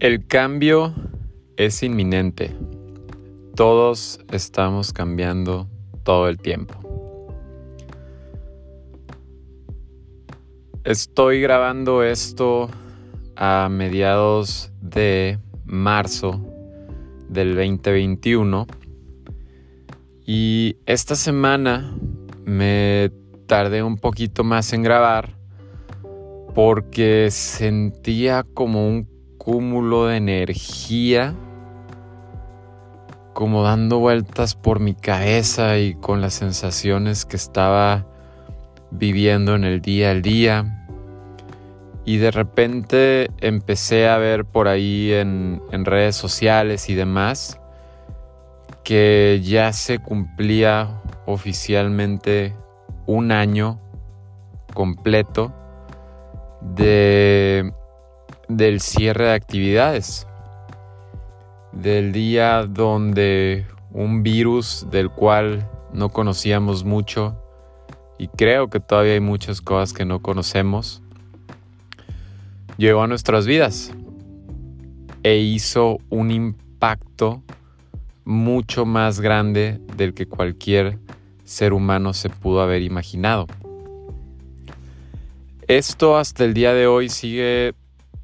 El cambio es inminente. Todos estamos cambiando todo el tiempo. Estoy grabando esto a mediados de marzo del 2021 y esta semana me tardé un poquito más en grabar porque sentía como un cúmulo de energía como dando vueltas por mi cabeza y con las sensaciones que estaba viviendo en el día al día. Y de repente empecé a ver por ahí en, en redes sociales y demás que ya se cumplía oficialmente un año completo de del cierre de actividades, del día donde un virus del cual no conocíamos mucho y creo que todavía hay muchas cosas que no conocemos, llegó a nuestras vidas e hizo un impacto mucho más grande del que cualquier ser humano se pudo haber imaginado. Esto hasta el día de hoy sigue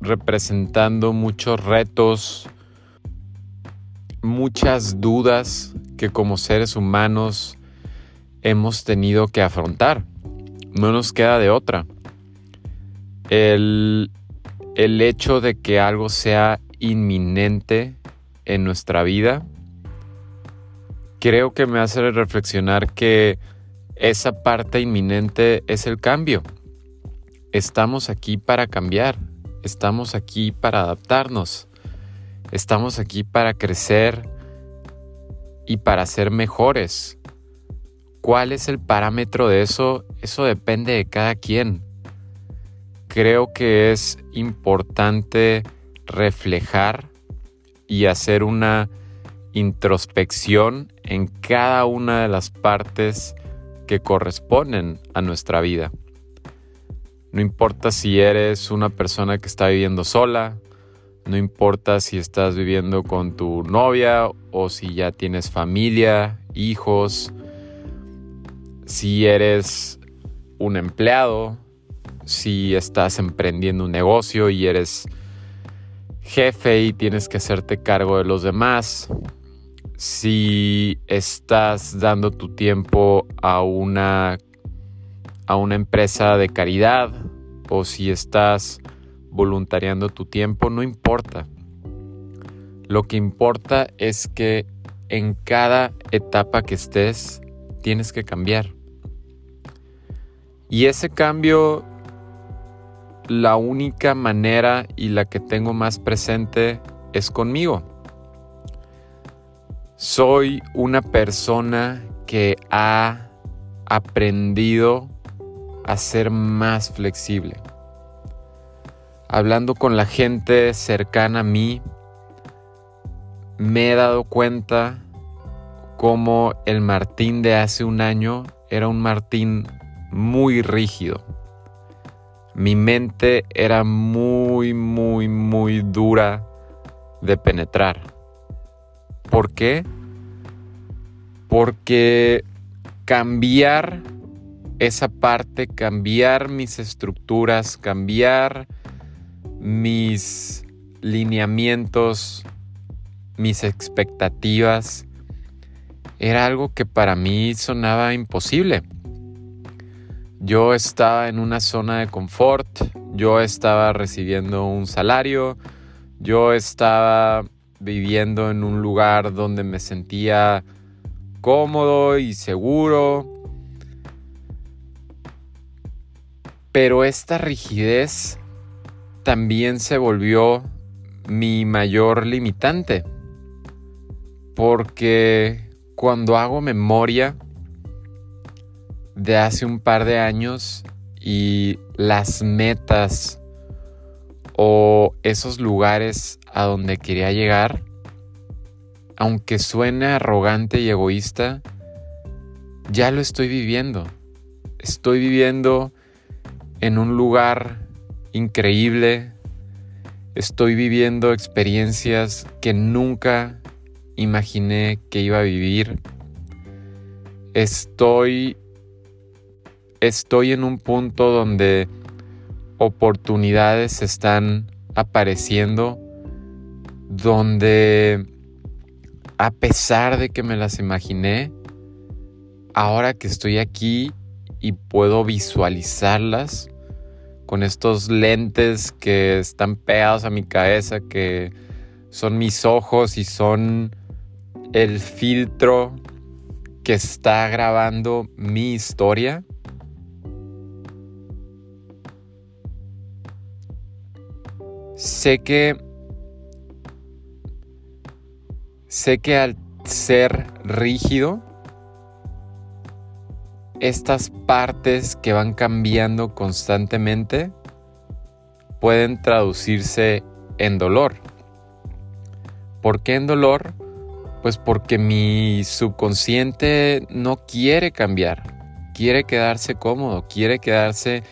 representando muchos retos, muchas dudas que como seres humanos hemos tenido que afrontar. No nos queda de otra. El, el hecho de que algo sea inminente en nuestra vida, creo que me hace reflexionar que esa parte inminente es el cambio. Estamos aquí para cambiar, Estamos aquí para adaptarnos. Estamos aquí para crecer y para ser mejores. ¿Cuál es el parámetro de eso? Eso depende de cada quien. Creo que es importante reflejar y hacer una introspección en cada una de las partes que corresponden a nuestra vida. No importa si eres una persona que está viviendo sola, no importa si estás viviendo con tu novia o si ya tienes familia, hijos, si eres un empleado, si estás emprendiendo un negocio y eres jefe y tienes que hacerte cargo de los demás, si estás dando tu tiempo a una a una empresa de caridad o si estás voluntariando tu tiempo, no importa. Lo que importa es que en cada etapa que estés tienes que cambiar. Y ese cambio, la única manera y la que tengo más presente es conmigo. Soy una persona que ha aprendido a ser más flexible. Hablando con la gente cercana a mí, me he dado cuenta cómo el Martín de hace un año era un Martín muy rígido. Mi mente era muy, muy, muy dura de penetrar. ¿Por qué? Porque cambiar esa parte, cambiar mis estructuras, cambiar mis lineamientos, mis expectativas, era algo que para mí sonaba imposible. Yo estaba en una zona de confort, yo estaba recibiendo un salario, yo estaba viviendo en un lugar donde me sentía cómodo y seguro, Pero esta rigidez también se volvió mi mayor limitante. Porque cuando hago memoria de hace un par de años y las metas o esos lugares a donde quería llegar, aunque suene arrogante y egoísta, ya lo estoy viviendo. Estoy viviendo en un lugar increíble, Estoy viviendo experiencias que nunca imaginé que iba a vivir. Estoy estoy en un punto donde oportunidades están apareciendo donde a pesar de que me las imaginé, ahora que estoy aquí y puedo visualizarlas con estos lentes que están pegados a mi cabeza, que son mis ojos y son el filtro que está grabando mi historia. Sé que sé que al ser rígido estas partes que van cambiando constantemente pueden traducirse en dolor. ¿Por qué en dolor? Pues porque mi subconsciente no quiere cambiar, quiere quedarse cómodo, quiere quedarse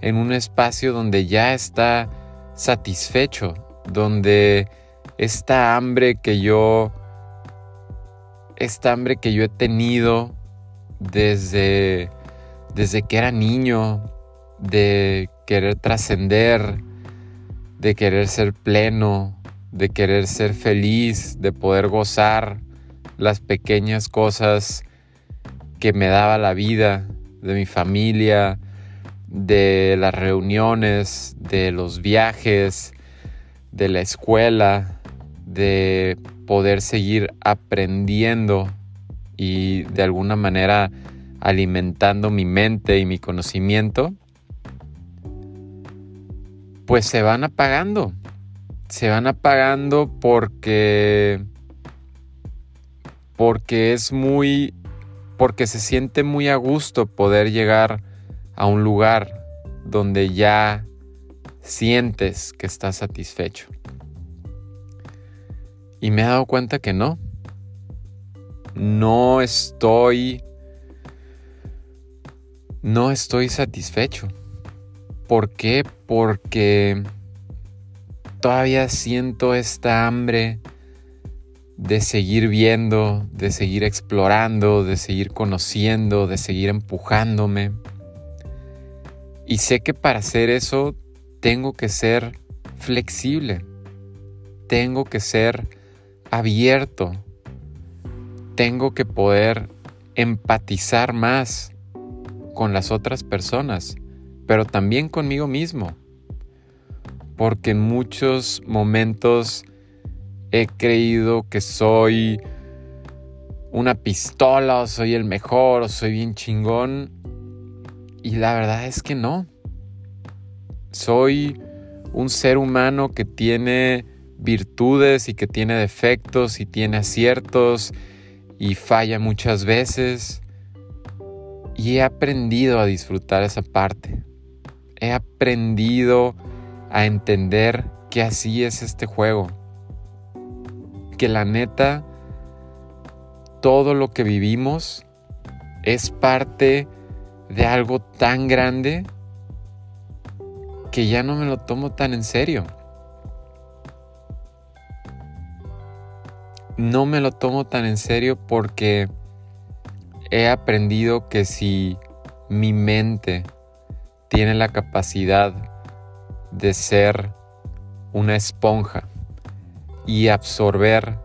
en un espacio donde ya está satisfecho, donde esta hambre que yo, esta hambre que yo he tenido desde, desde que era niño, de querer trascender, de querer ser pleno, de querer ser feliz, de poder gozar las pequeñas cosas que me daba la vida, de mi familia, de las reuniones, de los viajes, de la escuela, de poder seguir aprendiendo y de alguna manera alimentando mi mente y mi conocimiento, pues se van apagando. Se van apagando porque porque es muy porque se siente muy a gusto poder llegar a un lugar donde ya sientes que estás satisfecho. Y me he dado cuenta que no, no estoy no estoy satisfecho. ¿Por qué? Porque todavía siento esta hambre de seguir viendo, de seguir explorando, de seguir conociendo, de seguir empujándome. Y sé que para hacer eso tengo que ser flexible, tengo que ser abierto, tengo que poder empatizar más con las otras personas, pero también conmigo mismo. Porque en muchos momentos he creído que soy una pistola o soy el mejor o soy bien chingón. Y la verdad es que no. Soy un ser humano que tiene virtudes y que tiene defectos y tiene aciertos y falla muchas veces. Y he aprendido a disfrutar esa parte. He aprendido a entender que así es este juego. Que la neta, todo lo que vivimos es parte de algo tan grande que ya no me lo tomo tan en serio. No me lo tomo tan en serio porque he aprendido que si mi mente tiene la capacidad de ser una esponja y absorber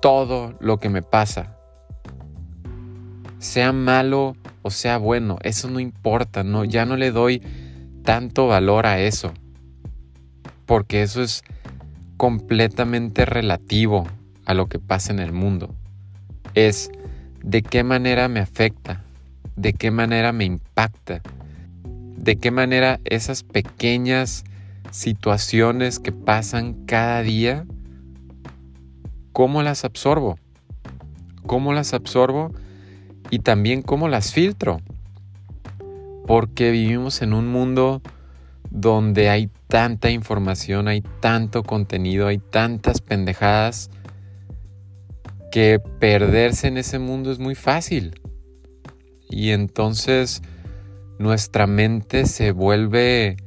todo lo que me pasa, sea malo o sea bueno, eso no importa, no, ya no le doy tanto valor a eso, porque eso es completamente relativo a lo que pasa en el mundo. Es de qué manera me afecta, de qué manera me impacta, de qué manera esas pequeñas situaciones que pasan cada día, cómo las absorbo, cómo las absorbo y también cómo las filtro. Porque vivimos en un mundo donde hay tanta información, hay tanto contenido, hay tantas pendejadas que perderse en ese mundo es muy fácil. Y entonces nuestra mente se vuelve,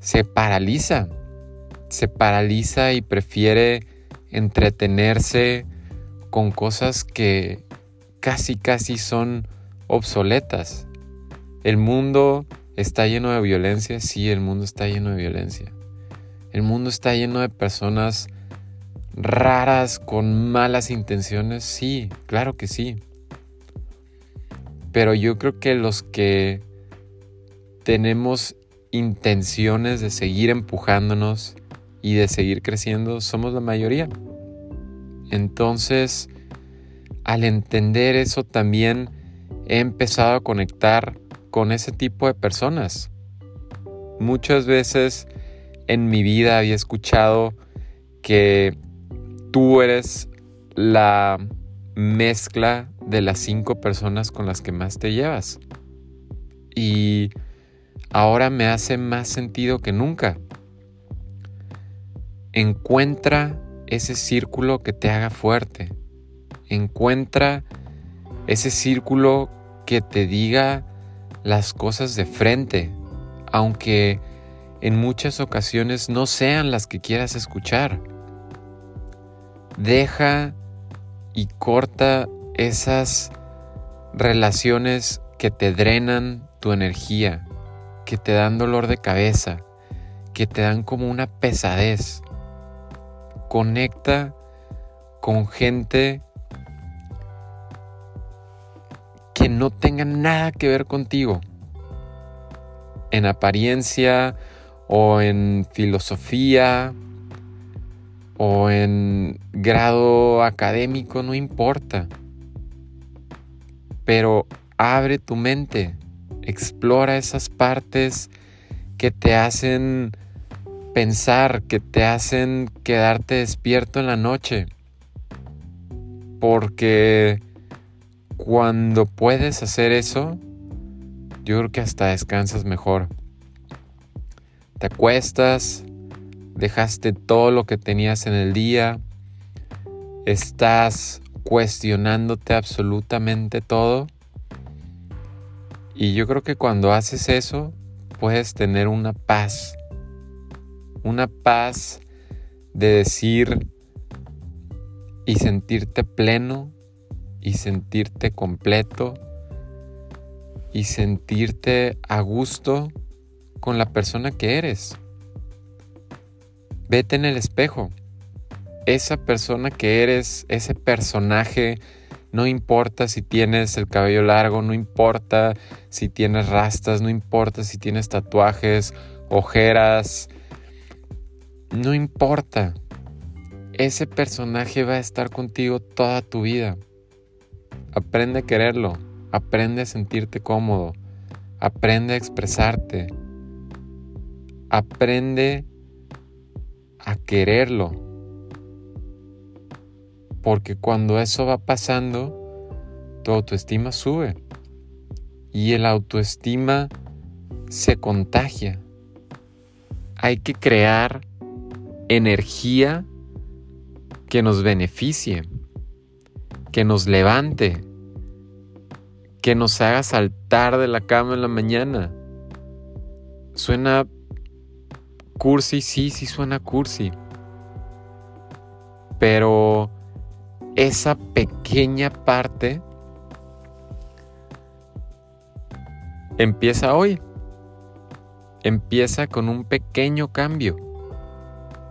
se paraliza, se paraliza y prefiere entretenerse con cosas que casi casi son obsoletas. El mundo está lleno de violencia, sí, el mundo está lleno de violencia. El mundo está lleno de personas raras con malas intenciones, sí, claro que sí. Pero yo creo que los que tenemos intenciones de seguir empujándonos y de seguir creciendo somos la mayoría. Entonces, al entender eso también he empezado a conectar con ese tipo de personas. Muchas veces en mi vida había escuchado que tú eres la mezcla de las cinco personas con las que más te llevas. Y ahora me hace más sentido que nunca. Encuentra ese círculo que te haga fuerte. Encuentra ese círculo que te diga las cosas de frente, aunque en muchas ocasiones no sean las que quieras escuchar. Deja y corta esas relaciones que te drenan tu energía, que te dan dolor de cabeza, que te dan como una pesadez conecta con gente que no tenga nada que ver contigo. En apariencia o en filosofía o en grado académico, no importa. Pero abre tu mente, explora esas partes que te hacen pensar, que te hacen quedarte despierto en la noche. Porque cuando puedes hacer eso, yo creo que hasta descansas mejor. Te acuestas, dejaste todo lo que tenías en el día, estás cuestionándote absolutamente todo. Y yo creo que cuando haces eso, puedes tener una paz una paz de decir y sentirte pleno y sentirte completo y sentirte a gusto con la persona que eres. Vete en el espejo. Esa persona que eres, ese personaje, no importa si tienes el cabello largo, no importa si tienes rastas, no importa si tienes tatuajes, ojeras, no importa. Ese personaje va a estar contigo toda tu vida. Aprende a quererlo. Aprende a sentirte cómodo. Aprende a expresarte. Aprende a quererlo. Porque cuando eso va pasando, tu autoestima sube. Y el autoestima se contagia. Hay que crear energía que nos beneficie, que nos levante, que nos haga saltar de la cama en la mañana. Suena cursi, sí, sí suena cursi. Pero esa pequeña parte empieza hoy. Empieza con un pequeño cambio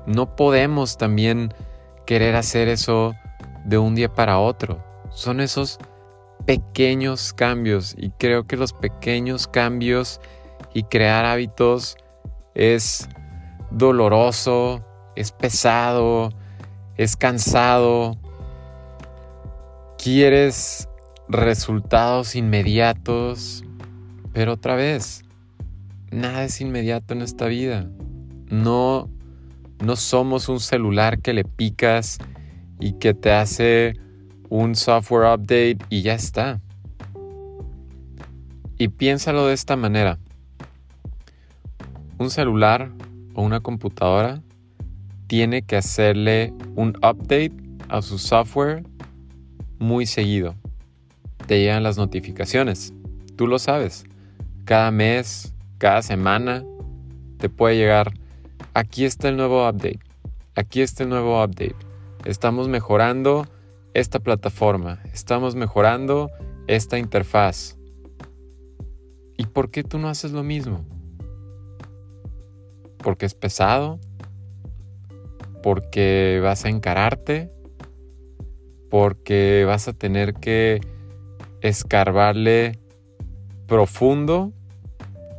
no podemos también querer hacer eso de un día para otro. Son esos pequeños cambios y creo que los pequeños cambios y crear hábitos es doloroso, es pesado, es cansado. Quieres resultados inmediatos, pero otra vez, nada es inmediato en esta vida. No no somos un celular que le picas y que te hace un software update y ya está. Y piénsalo de esta manera. Un celular o una computadora tiene que hacerle un update a su software muy seguido. Te llegan las notificaciones. Tú lo sabes. Cada mes, cada semana, te puede llegar aquí está el nuevo update, aquí está el nuevo update. Estamos mejorando esta plataforma, estamos mejorando esta interfaz. ¿Y por qué tú no haces lo mismo? ¿Porque es pesado? ¿Porque vas a encararte? ¿Porque vas a tener que escarbarle profundo?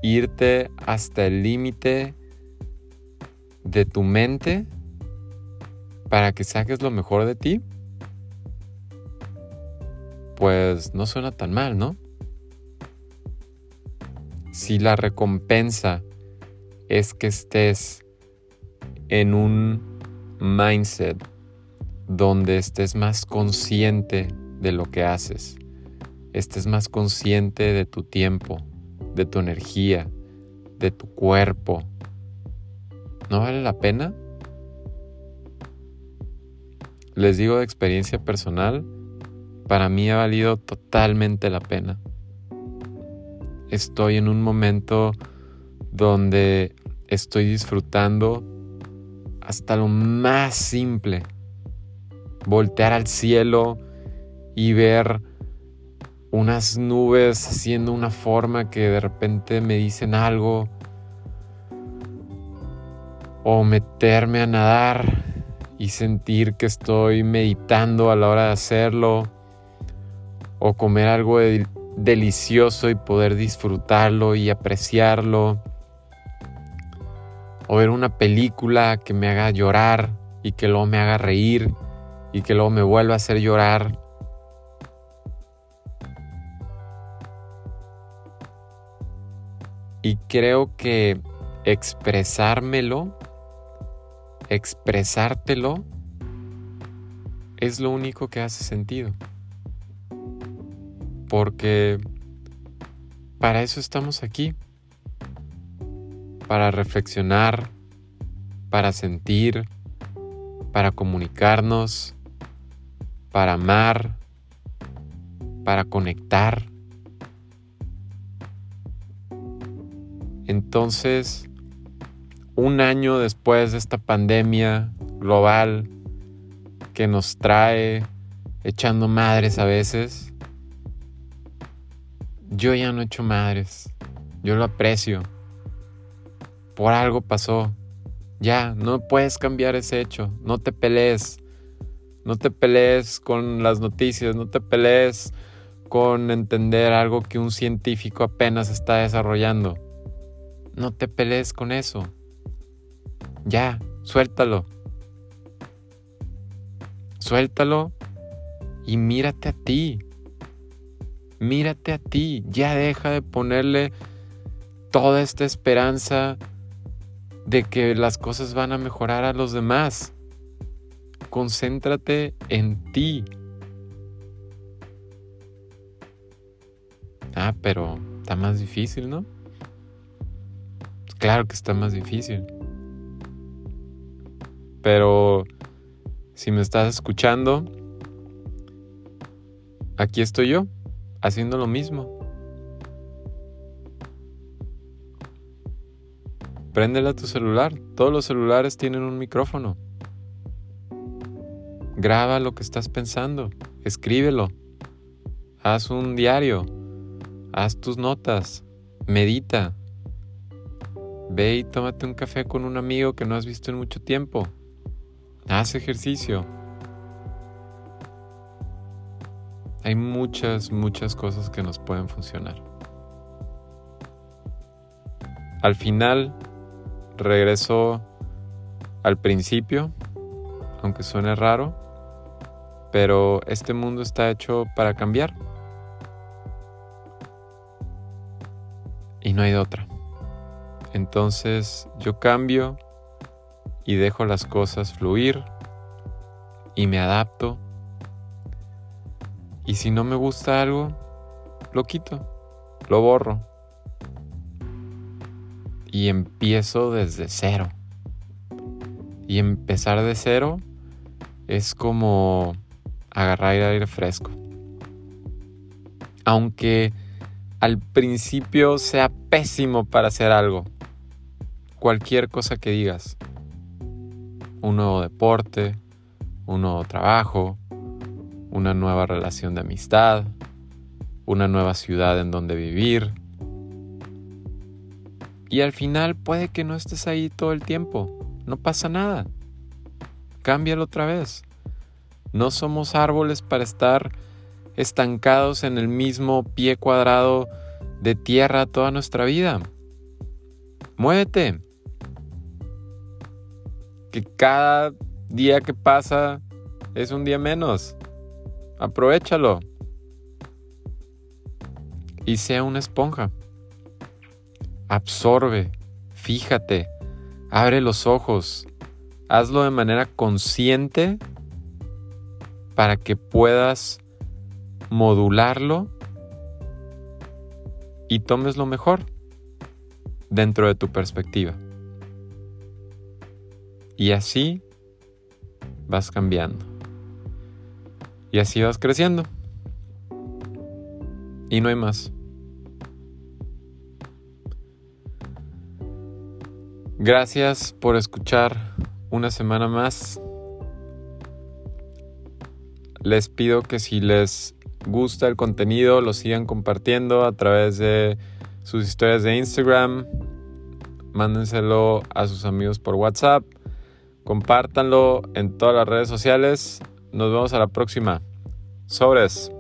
¿Irte hasta el límite de tu mente para que saques lo mejor de ti? Pues no suena tan mal, ¿no? si la recompensa es que estés en un mindset donde estés más consciente de lo que haces, estés más consciente de tu tiempo, de tu energía, de tu cuerpo, ¿no vale la pena? Les digo de experiencia personal, para mí ha valido totalmente la pena estoy en un momento donde estoy disfrutando hasta lo más simple. Voltear al cielo y ver unas nubes haciendo una forma que de repente me dicen algo. O meterme a nadar y sentir que estoy meditando a la hora de hacerlo. O comer algo de delicioso y poder disfrutarlo y apreciarlo. O ver una película que me haga llorar y que luego me haga reír y que luego me vuelva a hacer llorar. Y creo que expresármelo, expresártelo, es lo único que hace sentido porque para eso estamos aquí, para reflexionar, para sentir, para comunicarnos, para amar, para conectar. Entonces, un año después de esta pandemia global que nos trae echando madres a veces, yo ya no he hecho madres. Yo lo aprecio. Por algo pasó. Ya, no puedes cambiar ese hecho. No te pelees. No te pelees con las noticias. No te pelees con entender algo que un científico apenas está desarrollando. No te pelees con eso. Ya, suéltalo. Suéltalo y mírate a ti mírate a ti, ya deja de ponerle toda esta esperanza de que las cosas van a mejorar a los demás. Concéntrate en ti. Ah, pero está más difícil, ¿no? Claro que está más difícil. Pero si me estás escuchando, aquí estoy yo haciendo lo mismo. Préndele a tu celular. Todos los celulares tienen un micrófono. Graba lo que estás pensando. Escríbelo. Haz un diario. Haz tus notas. Medita. Ve y tómate un café con un amigo que no has visto en mucho tiempo. Haz ejercicio. Hay muchas, muchas cosas que nos pueden funcionar. Al final, regreso al principio, aunque suene raro, pero este mundo está hecho para cambiar. Y no hay de otra. Entonces yo cambio y dejo las cosas fluir y me adapto y si no me gusta algo, lo quito, lo borro. Y empiezo desde cero. Y empezar de cero es como agarrar aire fresco. Aunque al principio sea pésimo para hacer algo. cualquier cosa que digas. Un nuevo deporte, un nuevo trabajo, una nueva relación de amistad, una nueva ciudad en donde vivir. Y al final puede que no estés ahí todo el tiempo. No pasa nada. Cámbialo otra vez. No somos árboles para estar estancados en el mismo pie cuadrado de tierra toda nuestra vida. Muévete. Que cada día que pasa es un día menos. Aprovechalo. Y sea una esponja. Absorbe, fíjate, abre los ojos. Hazlo de manera consciente para que puedas modularlo y tomes lo mejor dentro de tu perspectiva. Y así vas cambiando. Y así vas creciendo. Y no hay más. Gracias por escuchar una semana más. Les pido que si les gusta el contenido lo sigan compartiendo a través de sus historias de Instagram. Mándenselo a sus amigos por WhatsApp. Compártanlo en todas las redes sociales. Nos vemos a la próxima. Sobres.